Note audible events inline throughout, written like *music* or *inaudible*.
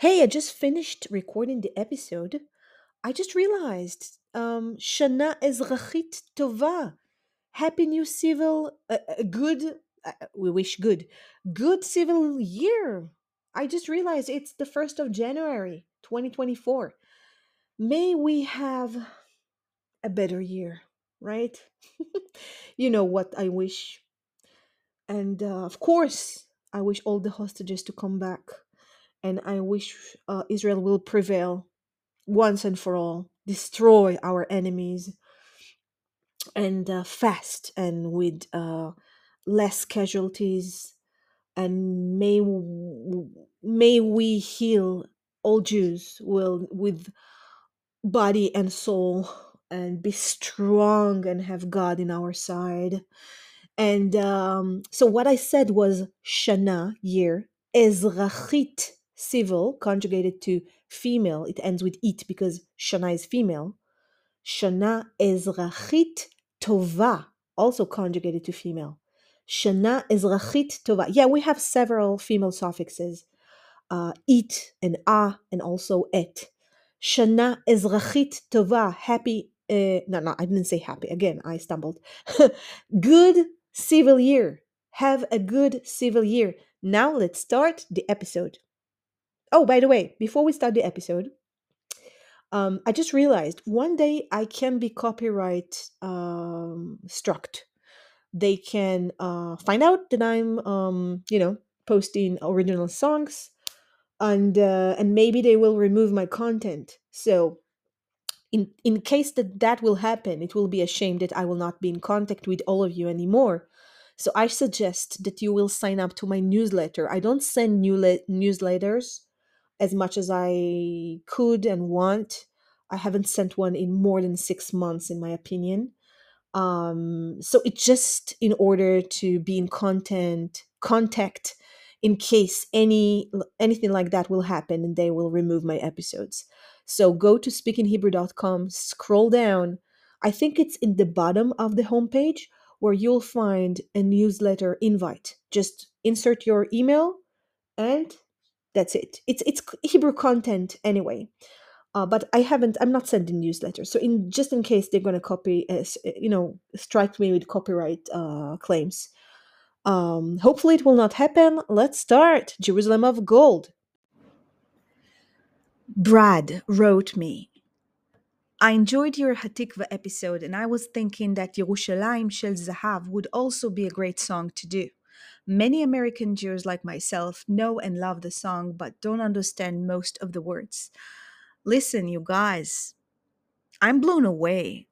Hey, I just finished recording the episode. I just realized um Shana Ezrachit Tova. Happy new civil uh, good uh, we wish good. Good civil year. I just realized it's the 1st of January 2024. May we have a better year, right? *laughs* you know what I wish. And uh, of course, I wish all the hostages to come back and I wish uh, Israel will prevail once and for all, destroy our enemies, and uh, fast and with uh, less casualties. And may may we heal all Jews will with body and soul and be strong and have God in our side. And um, so what I said was Shana, year, Ezrachit, civil, conjugated to female. It ends with it because Shana is female. Shana Ezrachit Tova, also conjugated to female. Shana Ezrachit Tova. Yeah, we have several female suffixes. Uh, it and a and also et. Shana Ezrachit Tova. Happy. Uh, no, no, I didn't say happy. Again, I stumbled. *laughs* good civil year. Have a good civil year. Now let's start the episode. Oh, by the way, before we start the episode, um, I just realized one day I can be copyright um, struck. They can uh, find out that I'm, um, you know, posting original songs, and uh, and maybe they will remove my content. So in in case that that will happen it will be a shame that i will not be in contact with all of you anymore so i suggest that you will sign up to my newsletter i don't send new le- newsletters as much as i could and want. I haven't sent one in more than six months in my opinion. Um so it's just in order to be in content contact in case any anything like that will happen and they will remove my episodes. So go to speakinghebrew.com scroll down. I think it's in the bottom of the homepage where you'll find a newsletter invite. Just insert your email and that's it it's it's hebrew content anyway uh, but I haven't. I'm not sending newsletters. So in just in case they're going to copy, uh, uh, you know, strike me with copyright uh, claims. Um, hopefully it will not happen. Let's start. Jerusalem of Gold. Brad wrote me. I enjoyed your Hatikva episode, and I was thinking that Yerushalayim Shel Zahav would also be a great song to do. Many American Jews like myself know and love the song, but don't understand most of the words. Listen, you guys, I'm blown away.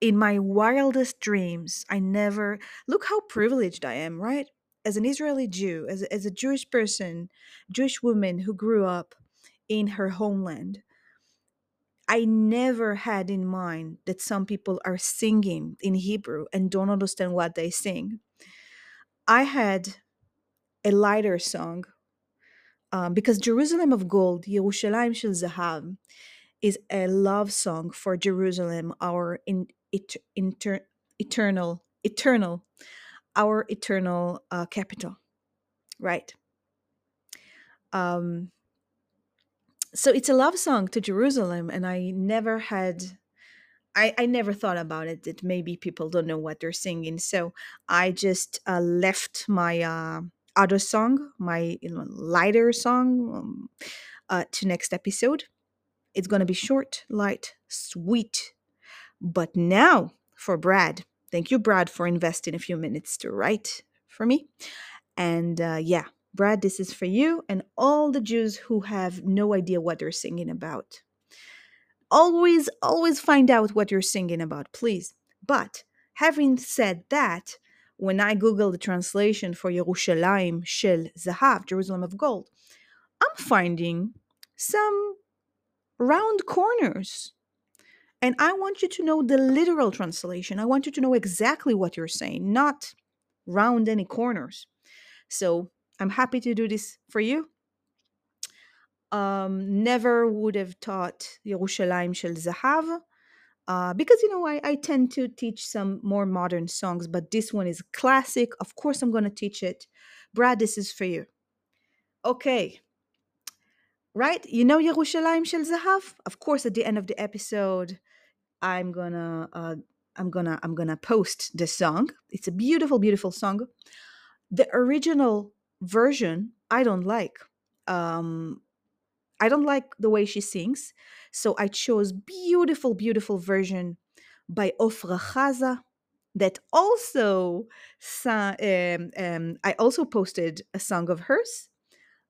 In my wildest dreams, I never look how privileged I am, right? As an Israeli Jew, as a, as a Jewish person, Jewish woman who grew up in her homeland, I never had in mind that some people are singing in Hebrew and don't understand what they sing. I had a lighter song um, because Jerusalem of Gold, Yerushalayim Shel Zahav, is a love song for Jerusalem, our in, it, inter, eternal, eternal, our eternal uh, capital, right? Um, so it's a love song to Jerusalem, and I never had, I, I never thought about it that maybe people don't know what they're singing. So I just uh, left my uh, other song, my you know, lighter song, um, uh, to next episode. It's gonna be short, light, sweet. But now for Brad. Thank you, Brad, for investing a few minutes to write for me. And uh, yeah, Brad, this is for you and all the Jews who have no idea what they're singing about. Always, always find out what you're singing about, please. But having said that, when I Google the translation for Yerushalayim Shel Zahav, Jerusalem of Gold, I'm finding some round corners. And I want you to know the literal translation. I want you to know exactly what you're saying, not round any corners. So I'm happy to do this for you. Um, never would have taught Yerushalayim Shel Zahav. Uh, because you know I, I tend to teach some more modern songs but this one is classic of course i'm going to teach it brad this is for you okay right? You know Yerushalayim Shel Zahav? Of course, at the end of the episode, I'm gonna uh, I'm gonna I'm gonna post the song. It's a beautiful, beautiful song. The original version I don't like. Um, I don't like the way she sings, so I chose beautiful, beautiful version by Ofra Haza that also um, um, I also posted a song of hers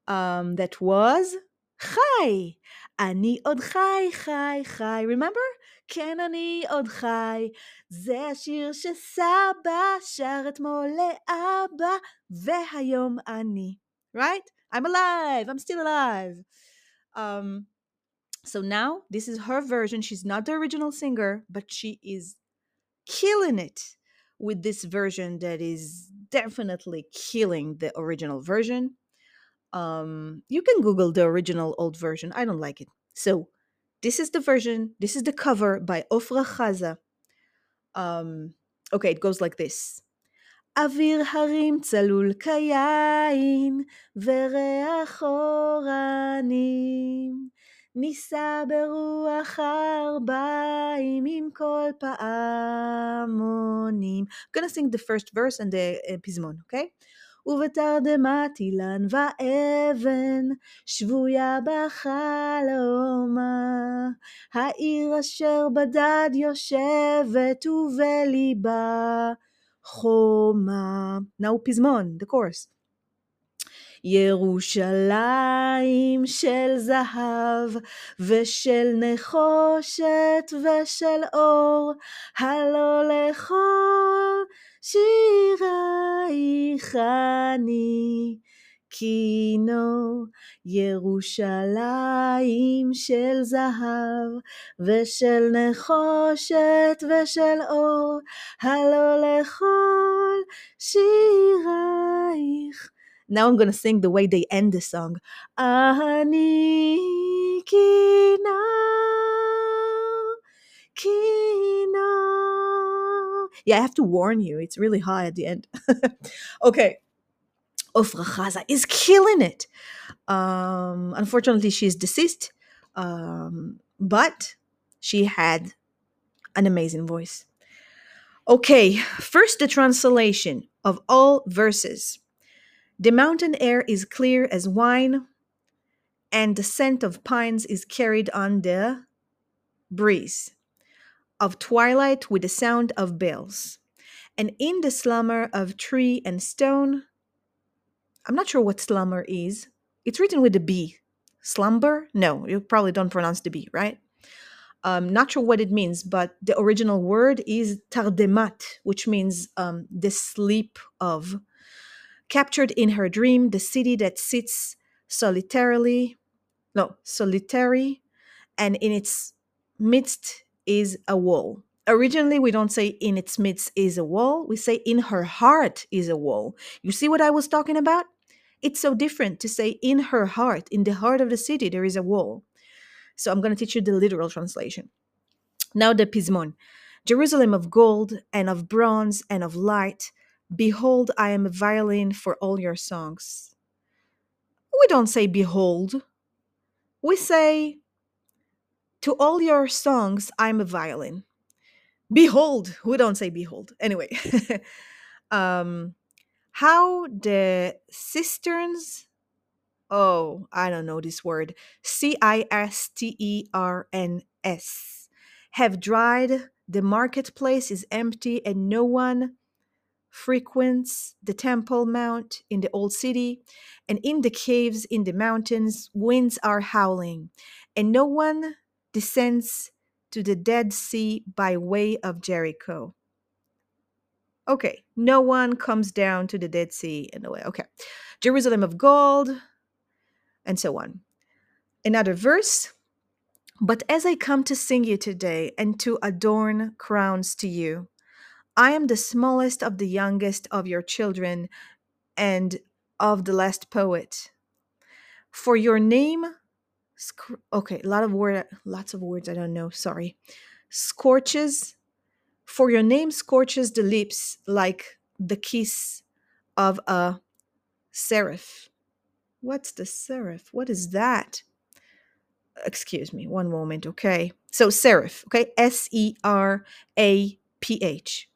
um, that was Chai. Ani עוד חי, חי, חי. Remember? כן, אני עוד חי. זה השיר שסבא שר אתמול לאבא, והיום אני. Right? I'm alive, I'm still alive. Um, so now this is her version. She's not the original singer, but she is killing it with this version that is definitely killing the original version. Um, you can Google the original old version. I don't like it. So this is the version. This is the cover by Ofra Haza. Um, okay, it goes like this. אוויר הרים צלול כיין, וריח אורנים. נישא ברוח ארבעים עם כל פעמונים. I'm gonna sing the first verse and the uh, פזמון, okay? ובתרדמת אילן ואבן, שבויה בחלומה. העיר אשר בדד יושבת ובליבה חומה. Now פזמון, the chorus. ירושלים של זהב ושל נחושת ושל אור, הלא לכל שירייך אני קינו. ירושלים של זהב ושל נחושת ושל אור, הלא לכל שירייך now I'm gonna sing the way they end the song. Ani kino, kino. Yeah, I have to warn you. It's really high at the end. *laughs* okay. Ofra Haza is killing it. Um, unfortunately, she's deceased, um, but she had an amazing voice. Okay, first the translation of all verses. The mountain air is clear as wine, and the scent of pines is carried on the breeze of twilight with the sound of bells. And in the slumber of tree and stone, I'm not sure what slumber is. It's written with a B. Slumber? No, you probably don't pronounce the B, right? Um, not sure what it means, but the original word is tardemat, which means um, the sleep of captured in her dream the city that sits solitarily, no, solitary, and in its midst is a wall. Originally, we don't say in its midst is a wall, we say in her heart is a wall. You see what I was talking about? It's so different to say in her heart, in the heart of the city, there is a wall. So I'm going to teach you the literal translation. Now, the Pismon Jerusalem of gold and of bronze and of light, Behold, I am a violin for all your songs. We don't say behold. We say, to all your songs, I'm a violin. Behold. We don't say behold. Anyway, *laughs* um, how the cisterns, oh, I don't know this word, C I S T E R N S, have dried, the marketplace is empty, and no one frequents the Temple Mount in the Old City, and in the caves in the mountains, winds are howling, and no one descends to the Dead Sea by way of Jericho. Okay, no one comes down to the Dead Sea in the way. Okay, Jerusalem of gold, and so on. Another verse. But as I come to sing you today and to adorn crowns to you, I am the smallest of the youngest of your children and of the last poet. For your name, okay, a lot of word, lots of words I don't know. Sorry, scorches. For your name scorches the lips like the kiss of a seraph. What's the seraph? What is that? excuse me, one moment, okay? So seraph, okay? S E R A P H.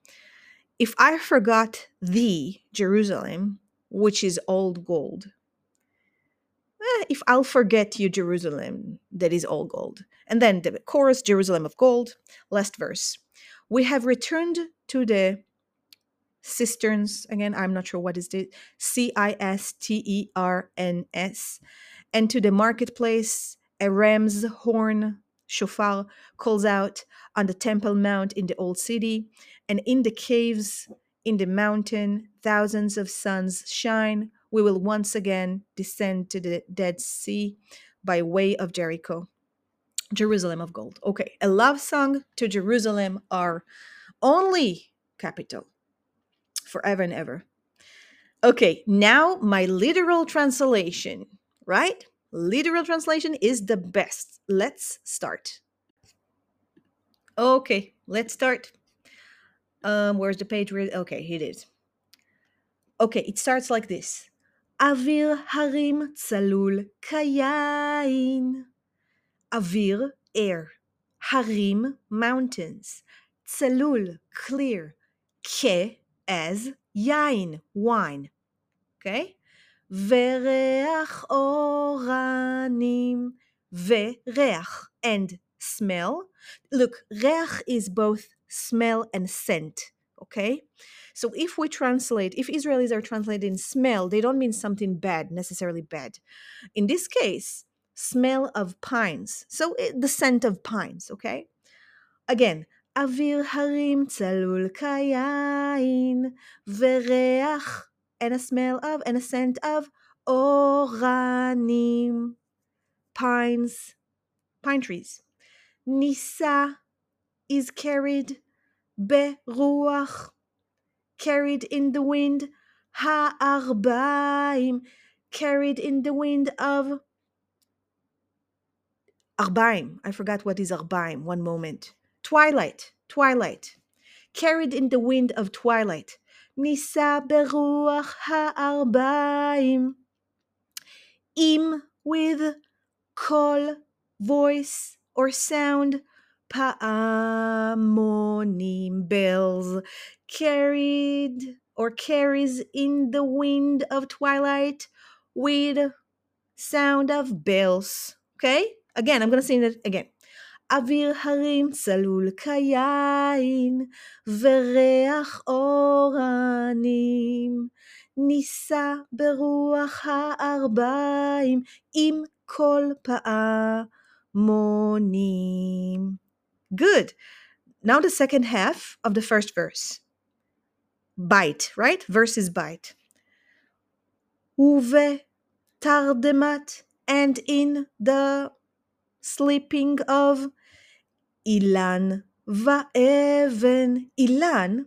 If I forgot thee, Jerusalem, which is old gold, eh, if I'll forget you, Jerusalem, that is all gold. And then the chorus, Jerusalem of gold, last verse. We have returned to the cisterns. Again, I'm not sure what is the C I S T E R N S. And to the marketplace, a ram's horn, shofar, calls out on the Temple Mount in the Old City. And in the caves, in the mountain, thousands of suns shine. We will once again descend to the Dead Sea by way of Jericho. Jerusalem of gold. Okay, a love song to Jerusalem, our only capital, forever and ever. Okay, now my literal translation, right? Literal translation is the best. Let's start. Okay, let's start. Um, where's the page? Where, okay, here it is. Okay, it starts like this. Avir harim tsalul kayain. אוויר, air. הרים, mountains. צלול, clear. כ, as, יין, wine. Okay? וריח אורנים. וריח, and smell. Look, ריח is both smell and scent. Okay? So if we translate, if Israelis are translating smell, they don't mean something bad, necessarily bad. In this case, smell of pines. So it, the scent of pines, okay? Again, אוויר הרים צלול כיין, וריח, and a smell of, and a scent of, אורנים, pines, pine trees. נישא is carried, ברוח, carried in the wind, הערביים, carried in the wind of Arbaim. I forgot what is Arbaim. One moment. Twilight. Twilight. Carried in the wind of twilight. Nisa beruach ha'arbaim. Im with call, voice, or sound. Pa'amonim bells. Carried or carries in the wind of twilight with sound of bells. Okay? Again, I'm going to sing it again. אוויר הרים צלול כיין, וריח אורנים, נישא ברוח הארבעים עם קול פעמונים. Good. Now the second half of the first verse. Bite, right? Verse is bite. Uve, tardemat, and in the sleeping of Ilan Vaeven. Ilan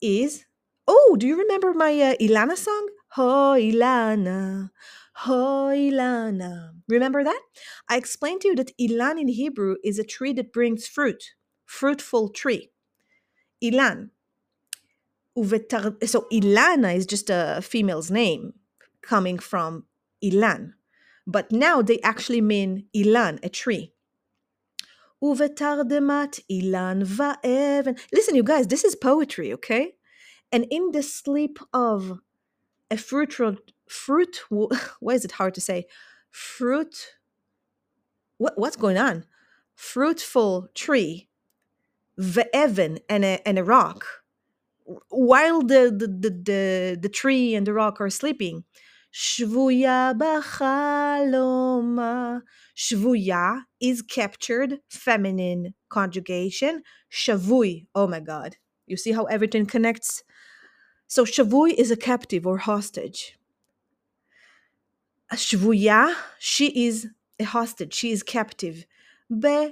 is. Oh, do you remember my uh, Ilana song? Ho Ilana, Ho Ilana. Remember that? I explained to you that Ilan in Hebrew is a tree that brings fruit, fruitful tree. Ilan. So Ilana is just a female's name coming from Ilan. But now they actually mean Ilan, a tree. Uvetardemat Ilan va'even. Listen, you guys, this is poetry, okay? And in the sleep of a fruitful fruit, *laughs* why is it hard to say? Fruit. What, what's going on? Fruitful tree, ve'even, and a, and a rock. While the, the, the, the, the tree and the rock are sleeping, שבויה בחלומה. שבויה is captured, feminine conjugation. Shavui, oh my god. You see how everything connects? So shavui is a captive or hostage. Shvuya, she is a hostage, she is captive. Bechaloma,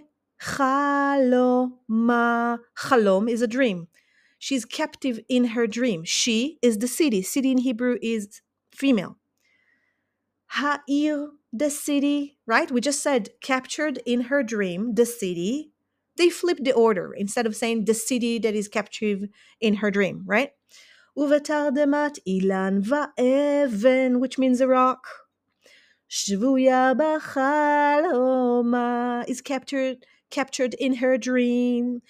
chalom is a dream. She's captive in her dream. She is the city. City in Hebrew is female. Ha'ir, the city, right? We just said captured in her dream, the city. They flip the order instead of saying the city that is captured in her dream, right? Uvetardemat ilan va'even, which means a rock. שבויה בחלומה is captured captured in her dream.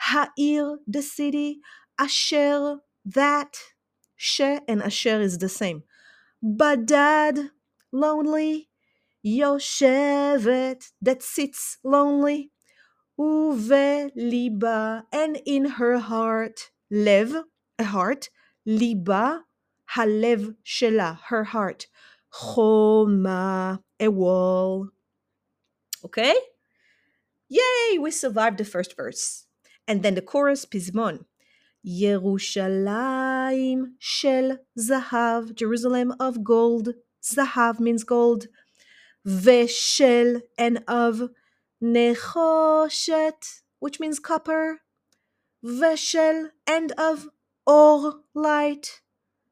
העיר, the city, אשר, that, ש and אשר is the same. בדד, lonely, Yoshevet that sits lonely, Uve liba, and in her heart, Lev, a heart, Liba, Halev shela, her heart, Choma, a wall. Okay? Yay, we survived the first verse. And then the chorus, Pismon. Yerushalayim shel zahav, Jerusalem of gold. זהב means gold. ושל and of נחושת, which means copper. ושל and of or light.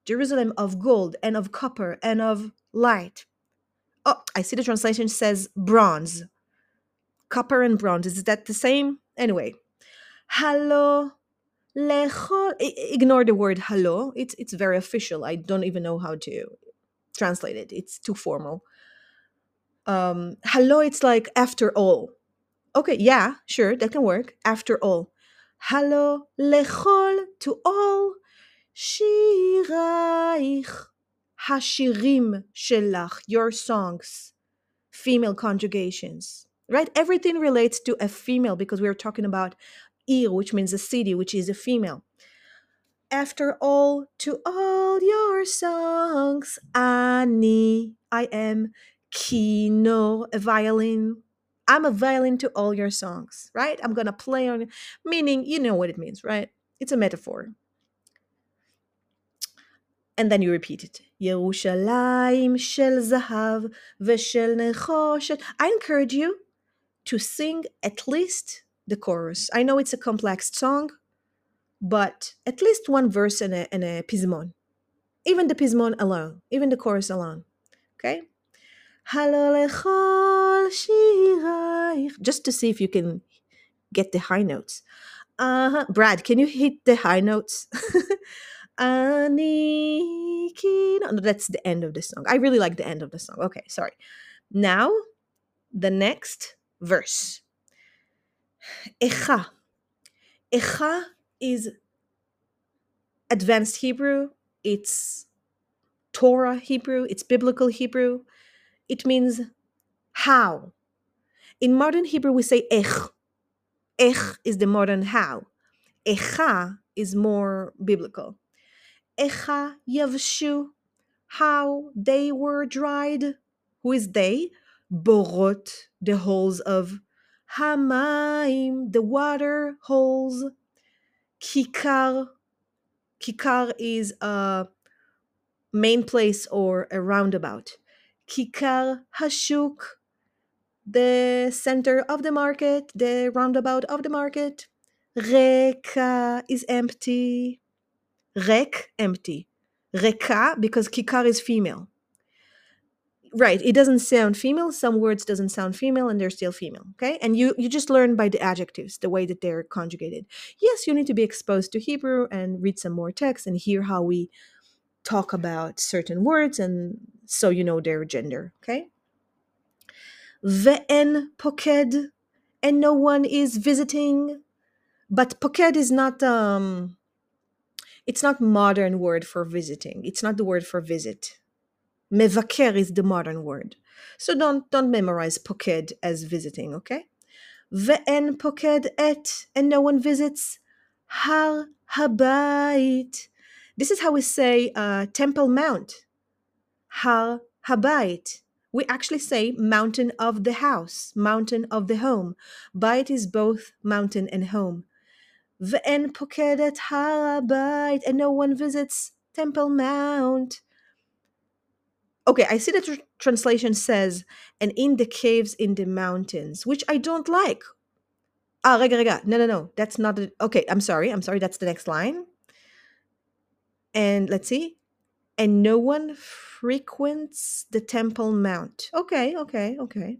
Jerusalem of gold and of copper and of light. Oh, I see the translation says bronze. Copper and bronze. Is that the same? Anyway. Hello. Lechol. Ignore the word hello. It's it's very official. I don't even know how to translated. It's too formal. Um, hello, it's like after all. Okay, yeah, sure, that can work. After all. Hello, lechol, to all. Shiraich, hashirim shelach, your songs. Female conjugations, right? Everything relates to a female because we are talking about ir, which means a city, which is a female. After all, to all all your songs. Annie, I am kino, a violin. I'm a violin to all your songs, right? I'm gonna play on, meaning you know what it means, right? It's a metaphor. And then you repeat it. Yerushalayim shel zahav veshel nechoshet. I encourage you to sing at least the chorus. I know it's a complex song, but at least one verse and a, and a even the pizmon alone, even the chorus alone. Okay? Just to see if you can get the high notes. Uh, Brad, can you hit the high notes? *laughs* Oh, no, that's the end of the song. I really like the end of the song. Okay, sorry. Now, the next verse. Echa. Echa is advanced Hebrew it's Torah Hebrew. It's biblical Hebrew. It means how. In modern Hebrew, we say ech. Ech is the modern how. Echa is more biblical. Echa yavshu, how they were dried. Who is they? Borot, the holes of Hamaim, the water holes. Kikar, kikar is a main place or a roundabout. Kikar hashuk, the center of the market, the roundabout of the market. Reka is empty. Rek, empty. Reka, because kikar is female. Right, it doesn't sound female. Some words doesn't sound female and they're still female, okay? And you you just learn by the adjectives, the way that they're conjugated. Yes, you need to be exposed to Hebrew and read some more text and hear how we talk about certain words and so you know their gender, okay? Ve'en poked, and no one is visiting. But poked is not um it's not modern word for visiting. It's not the word for visit. Mevaker is the modern word. So don't don't memorize poked as visiting, okay? Ve'en poked et, and no one visits. Har habayit. This is how we say uh, Temple Mount. Har habayit. We actually say mountain of the house, mountain of the home. Bait is both mountain and home. Ve'en pokedet harabait, and no one visits Temple Mount Okay, I see the tr- translation says, and in the caves in the mountains, which I don't like. Ah, rega, rega. No, no, no. That's not the. Okay, I'm sorry. I'm sorry. That's the next line. And let's see. And no one frequents the Temple Mount. Okay, okay, okay.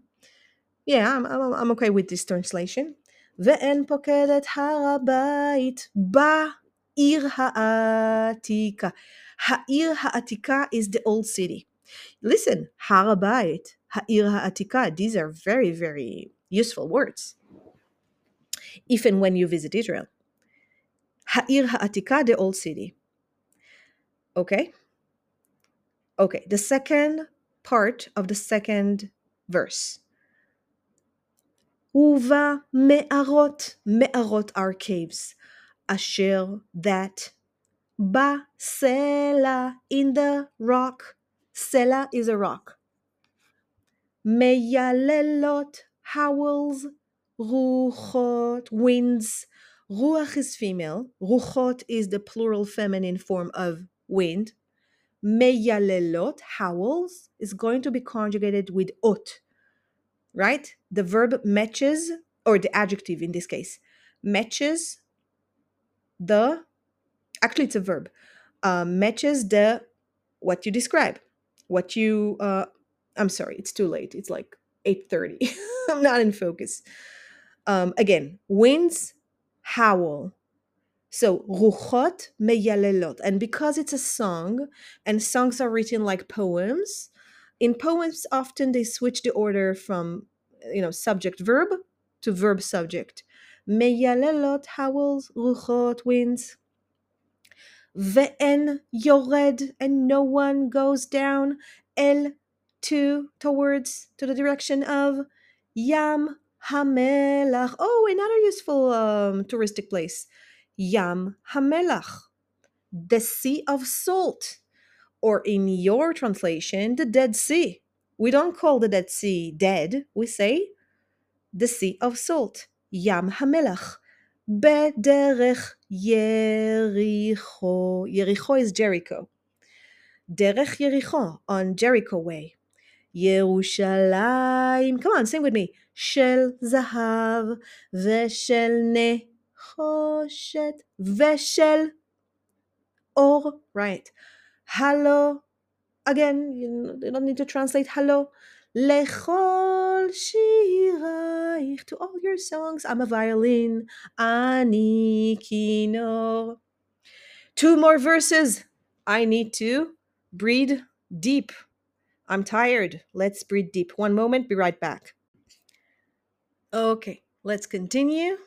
Yeah, I'm, I'm, I'm okay with this translation. ואין פוקד את הר הבית בעיר העתיקה. העיר העתיקה is the old city. Listen, Harabait, Ha'ir Ha'atika, these are very, very useful words. If and when you visit Israel. Ha'ir Ha'atika, the old city. Okay? Okay, the second part of the second verse. Uva me'arot, me'arot are caves. Asher, that. Ba, sela, in the rock. Sela is a rock. Meyalelot howls. Ruchot winds. Ruach is female. Ruchot is the plural feminine form of wind. Meyalelot howls is going to be conjugated with ot, right? The verb matches, or the adjective in this case, matches the, actually it's a verb, uh, matches the, what you describe, what you, uh, I'm sorry, it's too late. It's like 8.30. *laughs* I'm not in focus. Um, again, winds howl. So, ruchot meyalelot. And because it's a song, and songs are written like poems, in poems, often they switch the order from, you know, subject verb to verb subject. Meyalelot howls, ruchot winds. Ve'en yored, and no one goes down. El to, towards, to the direction of. Yam Hamelach. Oh, another useful um, touristic place. Yam Hamelach, the Sea of Salt, or in your translation, the Dead Sea. We don't call the Dead Sea dead, we say the Sea of Salt, Yam Hamelach. Bederech Yericho. Yericho is Jericho. Derech Yericho, on Jericho Way. ירושלים, come on, sing with me. של זהב ושל נחושת ושל אור. Right. הלו, again, you don't need to translate הלו. לכל שירייך, to all your songs. I'm a violin, אני כינור. Two more verses. I need to breathe deep. I'm tired. Let's breathe deep. One moment, be right back. Okay, let's continue.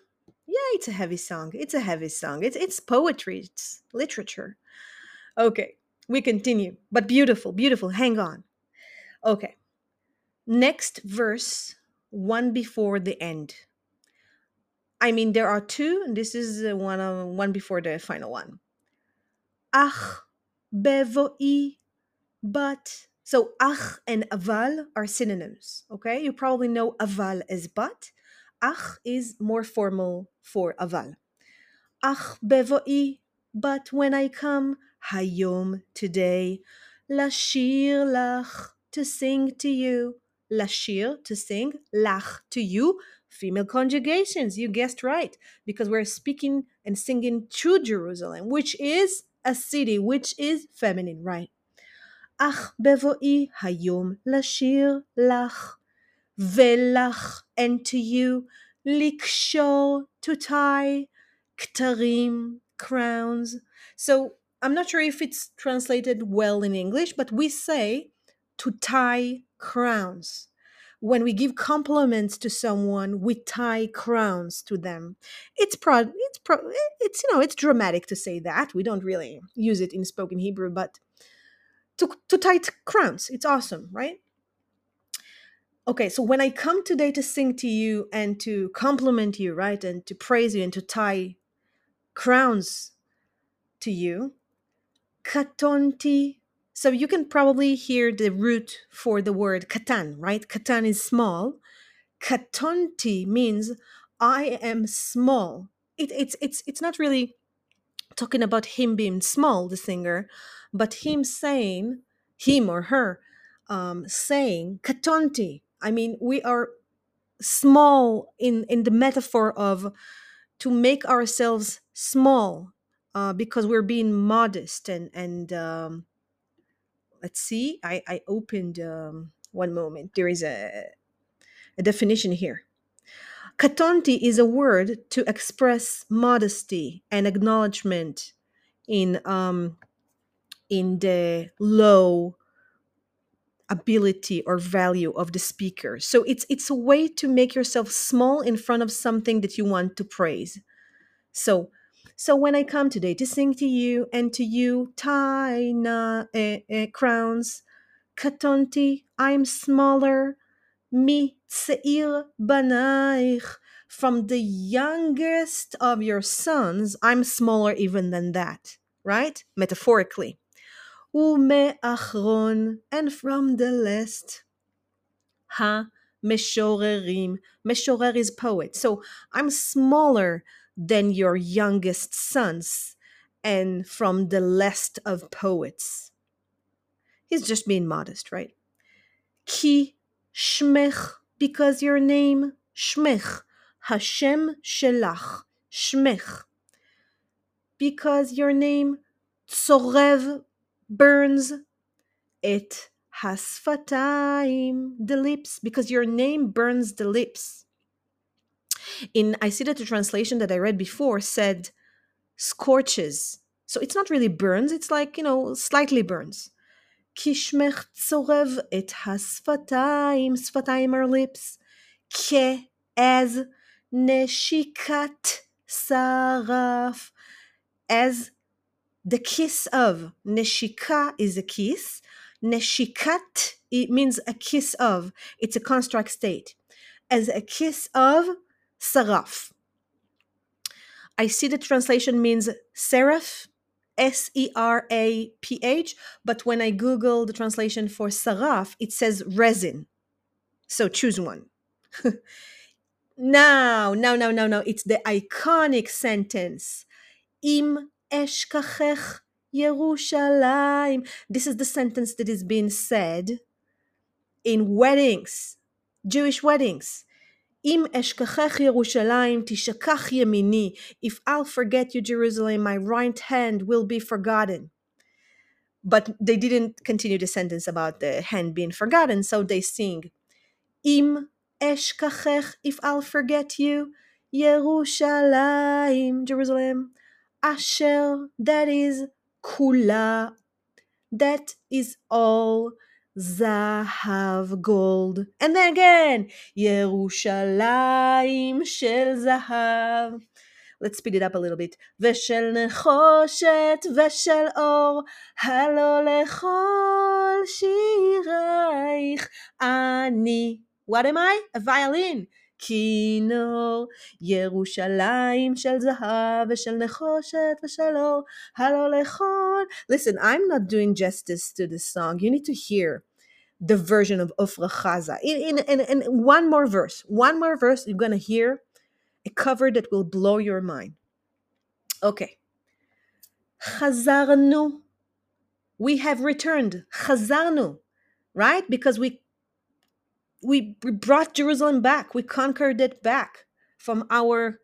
Yeah, it's a heavy song. It's a heavy song. It's it's poetry. It's literature. Okay, we continue. But beautiful, beautiful. Hang on. Okay. Next verse, one before the end. I mean, there are two, this is uh, one one before the final one. Ach bevoi, but so ach and aval are synonyms. Okay, you probably know aval as but. Ach is more formal for aval. Ach bevoi, but when I come, hayom today, lashir lach to sing to you, lashir to sing, lach to you. Female conjugations, you guessed right, because we're speaking and singing to Jerusalem, which is a city, which is feminine, right? אך בבואי היום לשיר לך, ולך and to you, לקשור to tie, כתרים, crowns. So I'm not sure if it's translated well in English, but we say to tie crowns. When we give compliments to someone, we tie crowns to them. It's pro, it's pro, it's you know, it's dramatic to say that. We don't really use it in spoken Hebrew, but to, to tie crowns. It's awesome, right? Okay, so when I come today to sing to you and to compliment you, right, and to praise you and to tie crowns to you, katonti. So you can probably hear the root for the word katan, right? Katan is small. Katonti means I am small. It, it's it's it's not really talking about him being small, the singer, but him saying, him or her, um, saying, katonti. I mean, we are small in, in the metaphor of to make ourselves small uh, because we're being modest and, and um, let's see, I, I opened um, one moment. There is a, a definition here. Katonti is a word to express modesty and acknowledgement in um, in the low ability or value of the speaker. So it's it's a way to make yourself small in front of something that you want to praise. So so when I come today to sing to you and to you, Taina eh, eh, crowns, Katonti, I'm smaller, mi tseir banaich. From the youngest of your sons, I'm smaller even than that, right? Metaphorically. Ume achron, and from the last, ha meshorerim. Meshorer is poet. So I'm smaller than your youngest sons, and from the last of poets. He's just being modest, right? Ki shmech, because your name, shmech, Hashem shelach, shmech. Because your name, tzorev, burns, it hasfataim, the lips, because your name burns the lips. In I see that the translation that I read before said scorches. So it's not really burns, it's like, you know, slightly burns. Kishmech tzorev et hasfataim, sfataim are lips. As neshikat saraf, as the kiss of. Neshika is a kiss. Neshikat it means a kiss of. It's a construct state. As a kiss of saraf. I see the translation means seraph, S E R A P H, but when I Google the translation for saraf, it says resin. So choose one. *laughs* now, now, now, now, now, it's the iconic sentence. Im eshkachech Yerushalayim. This is the sentence that is being said in weddings, Jewish weddings. Im eshkachech Yerushalayim tishakach yemini. If I'll forget you, Jerusalem, my right hand will be forgotten. But they didn't continue the sentence about the hand being forgotten, so they sing, Im eshkachech, if I'll forget you, Yerushalayim, Jerusalem, asher, that is kula, that is all zahav gold. And then again, Yerushalayim shel zahav. Let's speed it up a little bit. ושל נחושת ושל אור, הלא לכל שירייך אני. What am I? A violin. כינור, ירושלים של זהב ושל נחושת ושל אור, הלא לכל. on. Listen, I'm not doing justice to this song. You need to hear the version of Ofra Haza. In, in, in, in one more verse, one more verse, you're going to hear a cover that will blow your mind. Okay. Chazarnu. We have returned. Chazarnu. Right? Because we we brought Jerusalem back. We conquered it back from our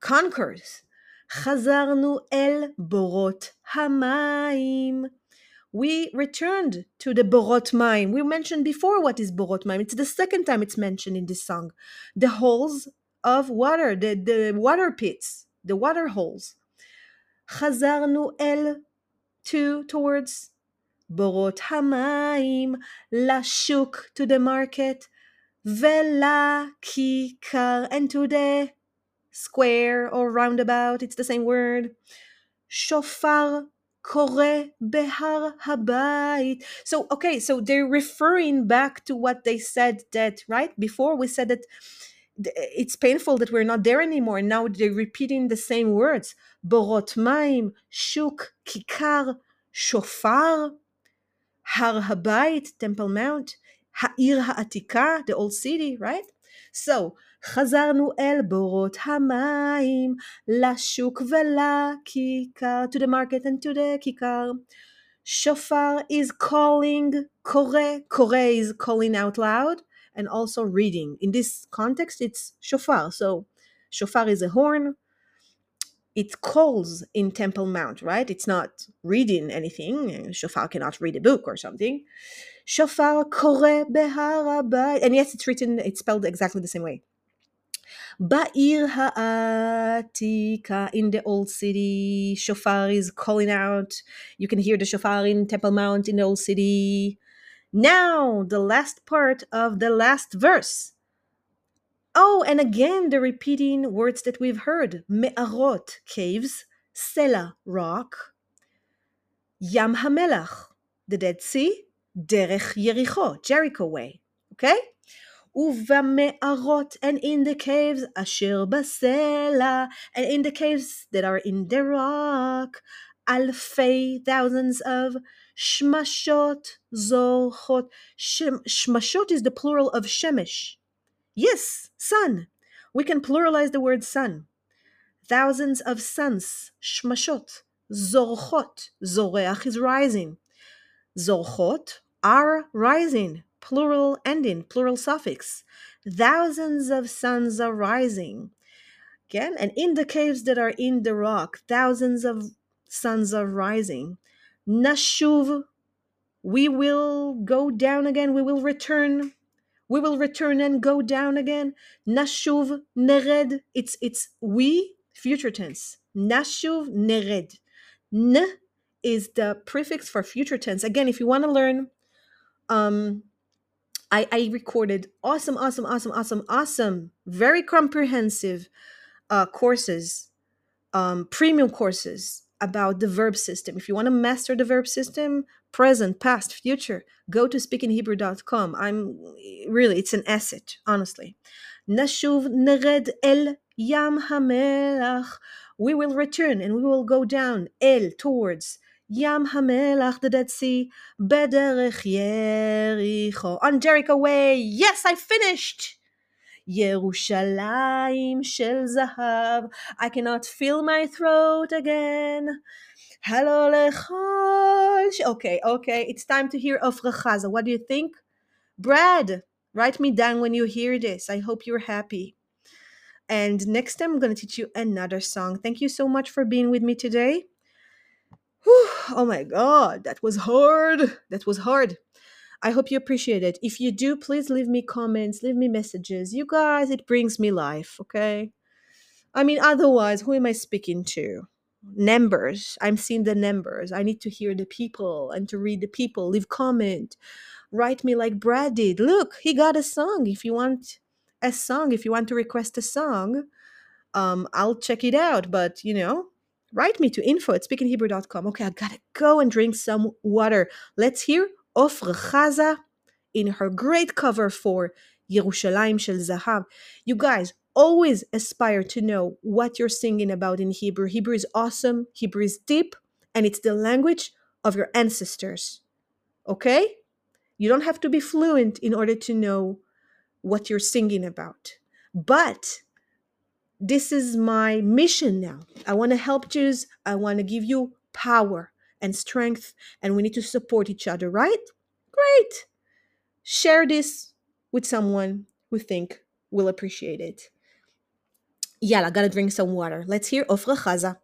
conquerors. חזרנו אל בורות המים. We returned to the borot מים. We mentioned before what is borot מים. It's the second time it's mentioned in this song. The holes of water, the, the water pits, the water holes. חזרנו אל to towards בורות המים, לשוק to the market, ולכיכר and to the square or roundabout, it's the same word. Shofar kore behar habayit. So, okay, so they're referring back to what they said that, right? Before we said that it's painful that we're not there anymore. Now they're repeating the same words. Borot maim, shuk, kikar, shofar, har habayit, temple mount, ha'ir ha'atika, the old city, right? So, חזרנו אל בורות המים, לשוק ולכיכר, to the market and to the כיכר. Shofar is calling, קורא, קורא is calling out loud, and also reading. In this context, it's shofar. So, shofar is a horn. It calls in Temple Mount, right? It's not reading anything. Shofar cannot read a book or something. Shofar kore behar And yes, it's written, it's spelled exactly the same way. Ba'ir ha'atika, in the old city, shofar is calling out. You can hear the shofar in Temple Mount in the old city. Now, the last part of the last verse. Oh, and again, the repeating words that we've heard Me'arot, caves, Sela, rock, Yam HaMelach, the Dead Sea, Derech Yericho, Jericho way. Okay? Uvame'arot, and in the caves, Asher Basela, and in the caves that are in the rock, Alfei, thousands of Zochot. Shem, shmashot is the plural of Shemesh. Yes, sun. We can pluralize the word sun. Thousands of suns, Shmashot, Zorchot. Zoreach is rising. Zorchot are rising, plural ending, plural suffix. Thousands of suns are rising. Again, and in the caves that are in the rock, thousands of suns are rising. Nashuv, we will go down again, we will return. We will return and go down again. Nashuv, nered, it's it's we, future tense. Nashuv, nered. N is the prefix for future tense. Again, if you want to learn, um, I, I recorded awesome, awesome, awesome, awesome, awesome, very comprehensive uh, courses, um, premium courses about the verb system. If you want to master the verb system, present, past, future, go to speakinghebrew.com. I'm really, it's an asset, honestly. Nashuv nered el yam hamelach. We will return and we will go down el towards Yam Hamelach, the Dead Sea, Bederech Yericho. On Jericho Way. Yes, I finished. Yerushalayim shel zahav. I cannot feel my throat again. Hello lechol. Okay, okay. It's time to hear Ofra Haza. What do you think? Brad, write me down when you hear this. I hope you're happy. And next time, I'm going to teach you another song. Thank you so much for being with me today. Whew, oh my god, that was hard. That was hard. I hope you appreciate it. If you do, please leave me comments, leave me messages. You guys, it brings me life, okay? I mean, otherwise, who am I speaking to? Numbers. I'm seeing the numbers. I need to hear the people and to read the people. Leave comment. Write me like Brad did. Look, he got a song. If you want a song, if you want to request a song, um, I'll check it out. But you know, write me to info at speakinghebrew.com. Okay, I gotta go and drink some water. Let's hear Ofra Haza in her great cover for Yerushalayim Shel Zahav. You guys always aspire to know what you're singing about in Hebrew. Hebrew is awesome, Hebrew is deep, and it's the language of your ancestors. Okay? You don't have to be fluent in order to know what you're singing about. But this is my mission now. I want to help Jews. I want to give you power and strength, and we need to support each other, right? Great. Share this with someone who think will appreciate it. Yalla, gotta drink some water. Let's hear Ofra Haza.